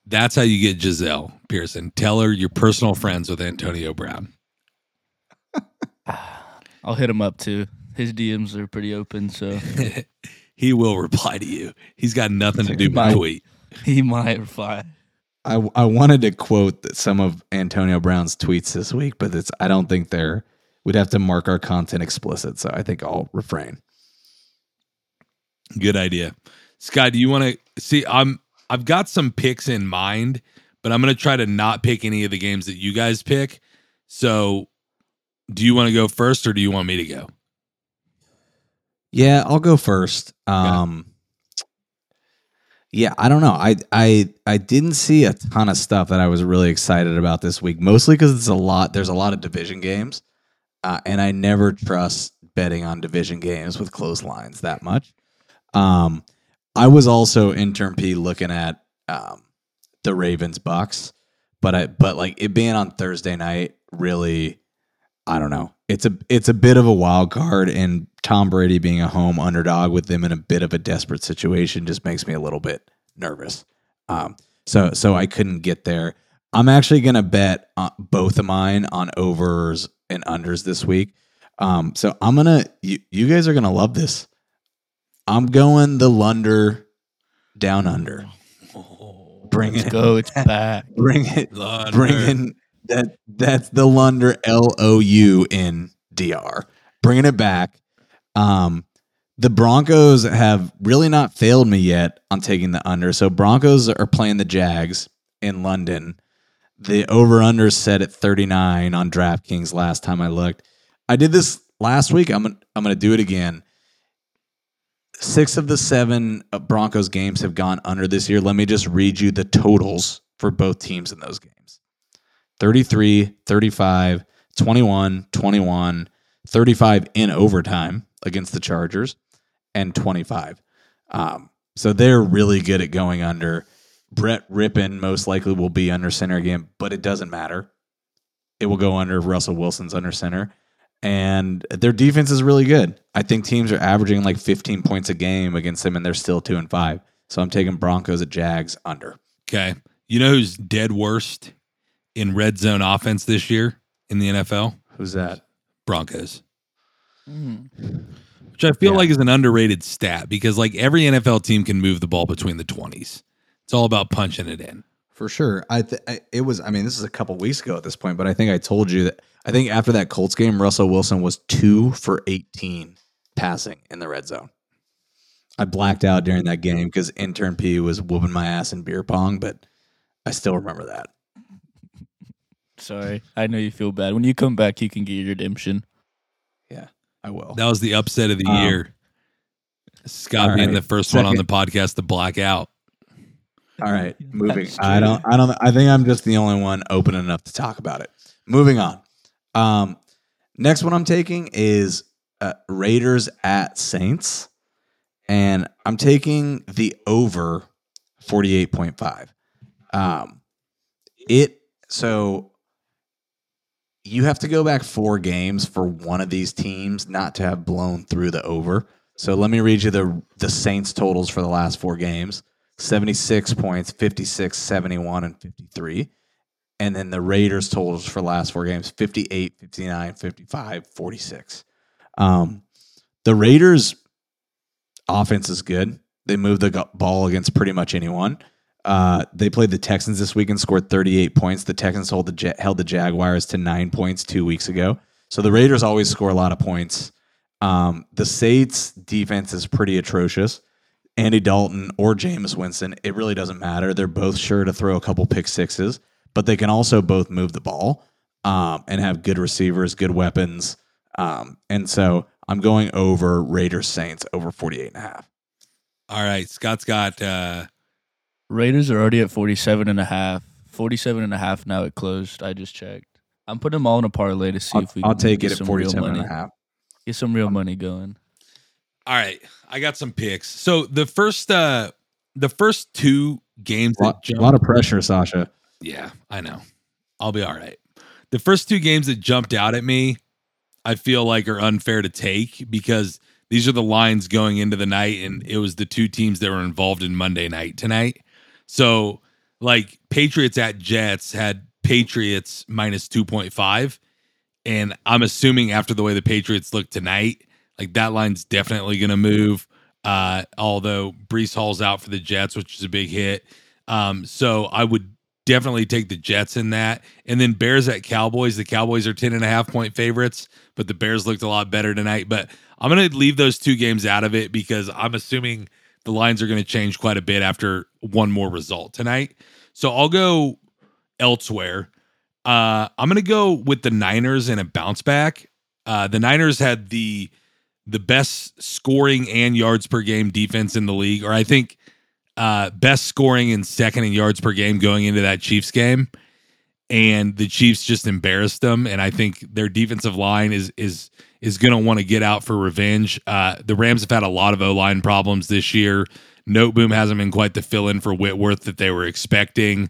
That's how you get Gisele Pearson. Tell her you're personal friends with Antonio Brown. I'll hit him up too. His DMs are pretty open, so he will reply to you. He's got nothing to do but Bye. tweet. he might reply. I, I wanted to quote some of Antonio Brown's tweets this week, but it's I don't think they're we'd have to mark our content explicit, so I think I'll refrain. Good idea. Scott, do you want to see I'm I've got some picks in mind, but I'm going to try to not pick any of the games that you guys pick. So, do you want to go first or do you want me to go? Yeah, I'll go first. Um Yeah, I don't know. I I I didn't see a ton of stuff that I was really excited about this week, mostly cuz it's a lot there's a lot of division games. Uh, and I never trust betting on division games with close lines that much. Um I was also intern P looking at um the Ravens Bucs, but I but like it being on Thursday night really I don't know. It's a it's a bit of a wild card, and Tom Brady being a home underdog with them in a bit of a desperate situation just makes me a little bit nervous. Um, so so I couldn't get there. I'm actually gonna bet uh, both of mine on overs and unders this week. Um, so I'm gonna you, you guys are gonna love this. I'm going the Lunder down under. Bring Let's it, go. It's back. bring it, Lunder. bringing that that's the Lunder L O U in DR, bringing it back. Um, the Broncos have really not failed me yet on taking the under. So Broncos are playing the Jags in London. The over under set at 39 on DraftKings last time I looked. I did this last week. I'm I'm going to do it again. Six of the seven uh, Broncos games have gone under this year. Let me just read you the totals for both teams in those games 33, 35, 21, 21, 35 in overtime against the Chargers, and 25. Um, so they're really good at going under. Brett Rypien most likely will be under center again, but it doesn't matter. It will go under Russell Wilson's under center. And their defense is really good. I think teams are averaging like 15 points a game against them, and they're still two and five. So I'm taking Broncos at Jags under. Okay. You know who's dead worst in red zone offense this year in the NFL? Who's that? Broncos. Mm. Which I feel Yeah. like is an underrated stat because like every NFL team can move the ball between the 20s. It's all about punching it in. For sure. I, th- I it was I mean this is a couple weeks ago at this point, but I think I told you that I think after that Colts game Russell Wilson was 2 for 18 passing in the red zone. I blacked out during that game cuz intern P was whooping my ass in beer pong, but I still remember that. Sorry, I know you feel bad. When you come back, you can get your redemption. Yeah, I will. That was the upset of the Um, year. Scott all being right. the first one on the podcast to black out. All right, moving. I don't. I don't. I think I'm just the only one open enough to talk about it. Moving on. Um, next one I'm taking is uh, Raiders at Saints, and I'm taking the over 48.5. Um, it so you have to go back four games for one of these teams not to have blown through the over. So let me read you the the Saints totals for the last four games. 76 points, 56, 71, and 53. And then the Raiders totals for last four games 58, 59, 55, 46. Um, the Raiders offense is good. They move the ball against pretty much anyone. Uh, they played the Texans this week and scored 38 points. The Texans hold the held the Jaguars to nine points two weeks ago. So the Raiders always score a lot of points. Um, the Saints defense is pretty atrocious. Andy Dalton or Jameis Winston, it really doesn't matter. They're both sure to throw a couple pick sixes, but they can also both move the ball um, and have good receivers, good weapons. Um, and so I'm going over Raiders Saints over 48 and a half. All right. Scott's got uh Raiders are already at 47 and a half. 47 and a half now it closed. I just checked. I'm putting them all in a parlay to see I'll, if we I'll can take get it at some real 47 and money. a half. Get some real money going. all right. I got some picks. So the first uh the first two games A that lot, a lot of pressure, Sasha. Yeah, I know. I'll be all right. The first two games that jumped out at me, I feel like are unfair to take because these are the lines going into the night, and it was the two teams that were involved in Monday night tonight. So, like Patriots at Jets had Patriots minus 2.5. And I'm assuming after the way the Patriots look tonight, like that line's definitely going to move. Uh, although Breece Hall's out for the Jets, which is a big hit. Um, so I would definitely take the Jets in that. And then Bears at Cowboys. The Cowboys are 10 and a half point favorites, but the Bears looked a lot better tonight. But I'm going to leave those two games out of it because I'm assuming the lines are going to change quite a bit after one more result tonight. So I'll go elsewhere. Uh, I'm going to go with the Niners in a bounce back. Uh, the Niners had the the best scoring and yards per game defense in the league, or I think uh, best scoring and second in yards per game going into that Chiefs game. And the Chiefs just embarrassed them, and I think their defensive line is is is going to want to get out for revenge. Uh, the Rams have had a lot of O line problems this year. Noteboom hasn't been quite the fill in for Whitworth that they were expecting.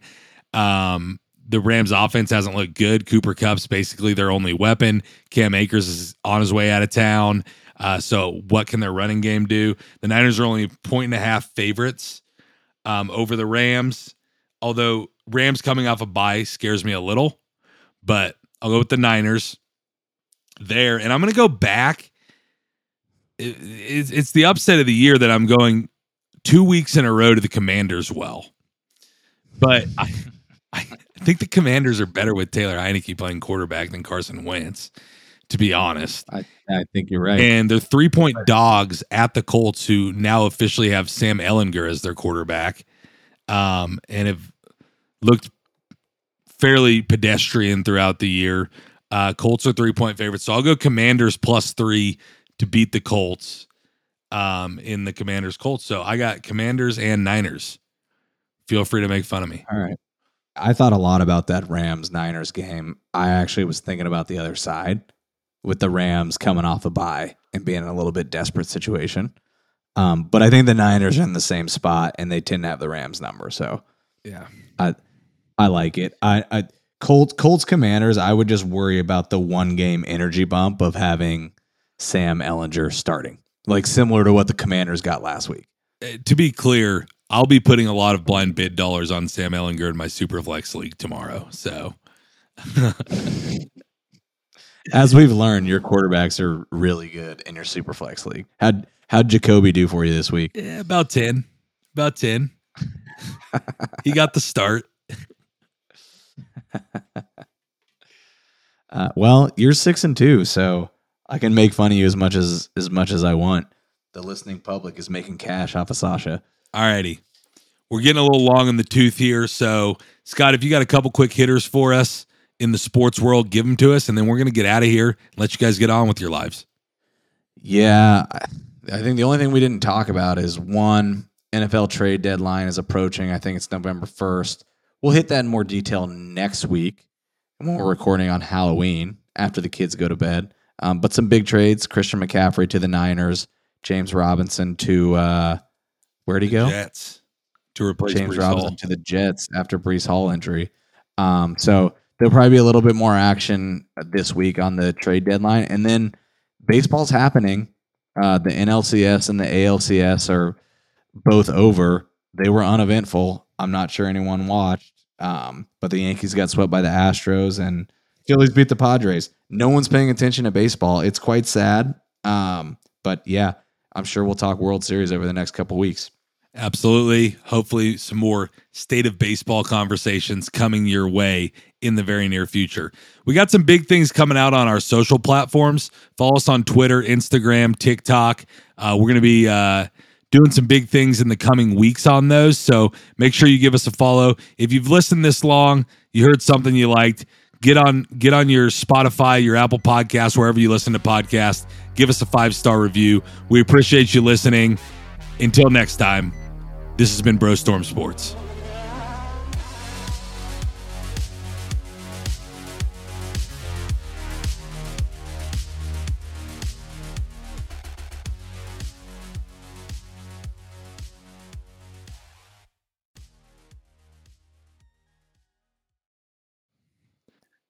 Um, the Rams offense hasn't looked good. Cooper Kupp's basically their only weapon. Cam Akers is on his way out of town. Uh, so what can their running game do? The Niners are only point and a half favorites um, over the Rams. Although Rams coming off a bye scares me a little, but I'll go with the Niners there. And I'm going to go back. It, it's, it's the upset of the year that I'm going two weeks in a row to the Commanders well. But I, I think the Commanders are better with Taylor Heinicke playing quarterback than Carson Wentz, to be honest. I, I think you're right. And they're three point dogs at the Colts, who now officially have Sam Ehlinger as their quarterback, um, and have looked fairly pedestrian throughout the year. Uh, Colts are three point favorites, so I'll go Commanders plus three to beat the Colts um, in the Commanders Colts. So I got Commanders and Niners. Feel free to make fun of me. All right. I thought a lot about that Rams Niners game. I actually was thinking about the other side with the Rams coming off a bye and being in a little bit desperate situation. Um, but I think the Niners are in the same spot and they tend to have the Rams number. So Yeah. I I like it. I, I Colts Colts Commanders. I would just worry about the one game energy bump of having Sam Ehlinger starting, like similar to what the Commanders got last week. Uh, to be clear, I'll be putting a lot of blind bid dollars on Sam Ehlinger in my Superflex league tomorrow. So As we've learned, your quarterbacks are really good in your Superflex league. How'd how'd Jacoby do for you this week? yeah, about 10. About 10. he got the start. Uh, well, you're six and two, so I can make fun of you as much as as much as I want. The listening public is making cash off of Sasha. Alrighty. We're getting a little long in the tooth here. So, Scott, if you got a couple quick hitters for us in the sports world, give them to us, and then we're going to get out of here and let you guys get on with your lives. Yeah, I I think the only thing we didn't talk about is one NFL trade deadline is approaching. I think it's November first. We'll hit that in more detail next week when we're recording on Halloween after the kids go to bed. Um, but some big trades: Christian McCaffrey to the Niners, James Robinson to uh, where'd he go? Jets to replace James Breece Robinson Hall. to the Jets after Breece Hall injury. Um, so there'll probably be a little bit more action this week on the trade deadline, and then baseball's happening. Uh, the NLCS and the ALCS are both over. They were uneventful. I'm not sure anyone watched, um, but the Yankees got swept by the Astros and Phillies beat the Padres. No one's paying attention to baseball. It's quite sad. Um, but yeah, I'm sure we'll talk World Series over the next couple weeks. Absolutely. Hopefully, some more state of baseball conversations coming your way in the very near future. We got some big things coming out on our social platforms. Follow us on Twitter, Instagram, TikTok. Uh, we're going to be uh, doing some big things in the coming weeks on those. So make sure you give us a follow. If you've listened this long, you heard something you liked. Get on get on your Spotify, your Apple Podcast, wherever you listen to podcasts. Give us a five star review. We appreciate you listening. Until next time, this has been Bro Storm Sports.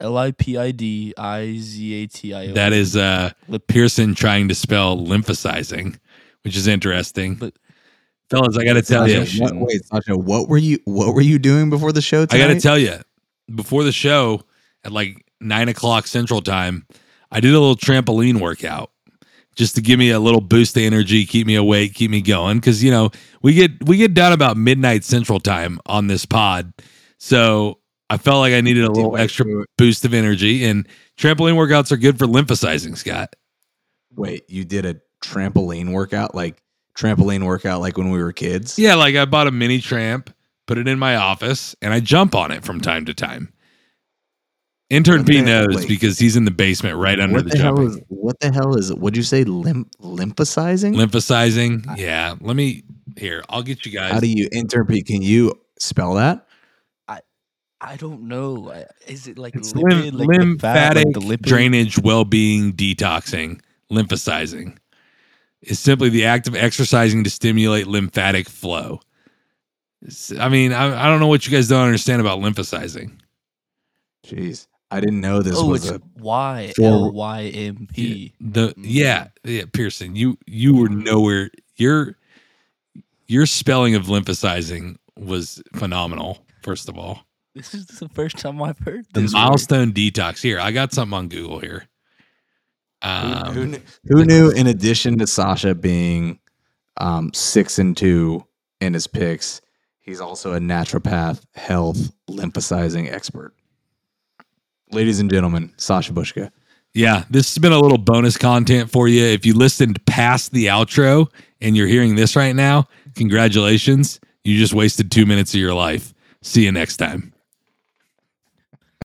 L I P I D I Z A T I O. That is uh, Lip- Pearson trying to spell lymphosizing, which is interesting. But- fellas, I got to tell you, what, wait, Sasha, what were you what were you doing before the show I got to tell you, before the show at like nine o'clock Central Time, I did a little trampoline workout just to give me a little boost of energy, keep me awake, keep me going. Because you know we get we get down about midnight Central Time on this pod, so I felt like I needed a little extra boost of energy. And trampoline workouts are good for lymphosizing, Scott. Wait, you did a trampoline workout, like trampoline workout, like when we were kids? Yeah, like I bought a mini tramp, put it in my office, and I jump on it from time to time. Intern P knows because he's in the basement right under What the, the, hell jumping. is what the hell is it? What'd you say? Lymph lymphosizing? Lymphosizing. Yeah. Let me here. I'll get you guys. How do you interpret? Can you spell that? I don't know. Is it like it's lipid, lymph- like the fat, lymphatic like the lipid? drainage, well-being, detoxing, lymphosizing. Is simply the act of exercising to stimulate lymphatic flow. It's- I mean, I, I don't know what you guys don't understand about lymphosizing. Jeez, I didn't know this Oh, was it's a. Y For- L Y M P. The yeah, mm. yeah, Pearson, you you were nowhere. Your your spelling of lymphosizing was phenomenal. First of all, This is the first time I've heard the this. word. milestone detox. Here, I got something on Google here. Who, Um, who, knew, who knew? In addition to Sasha being um, six and two in his picks, he's also a naturopath, health, lymphosizing expert. Ladies and gentlemen, Sasha Bushka. Yeah, this has been a little bonus content for you. If you listened past the outro and you're hearing this right now, congratulations. You just wasted two minutes of your life. See you next time.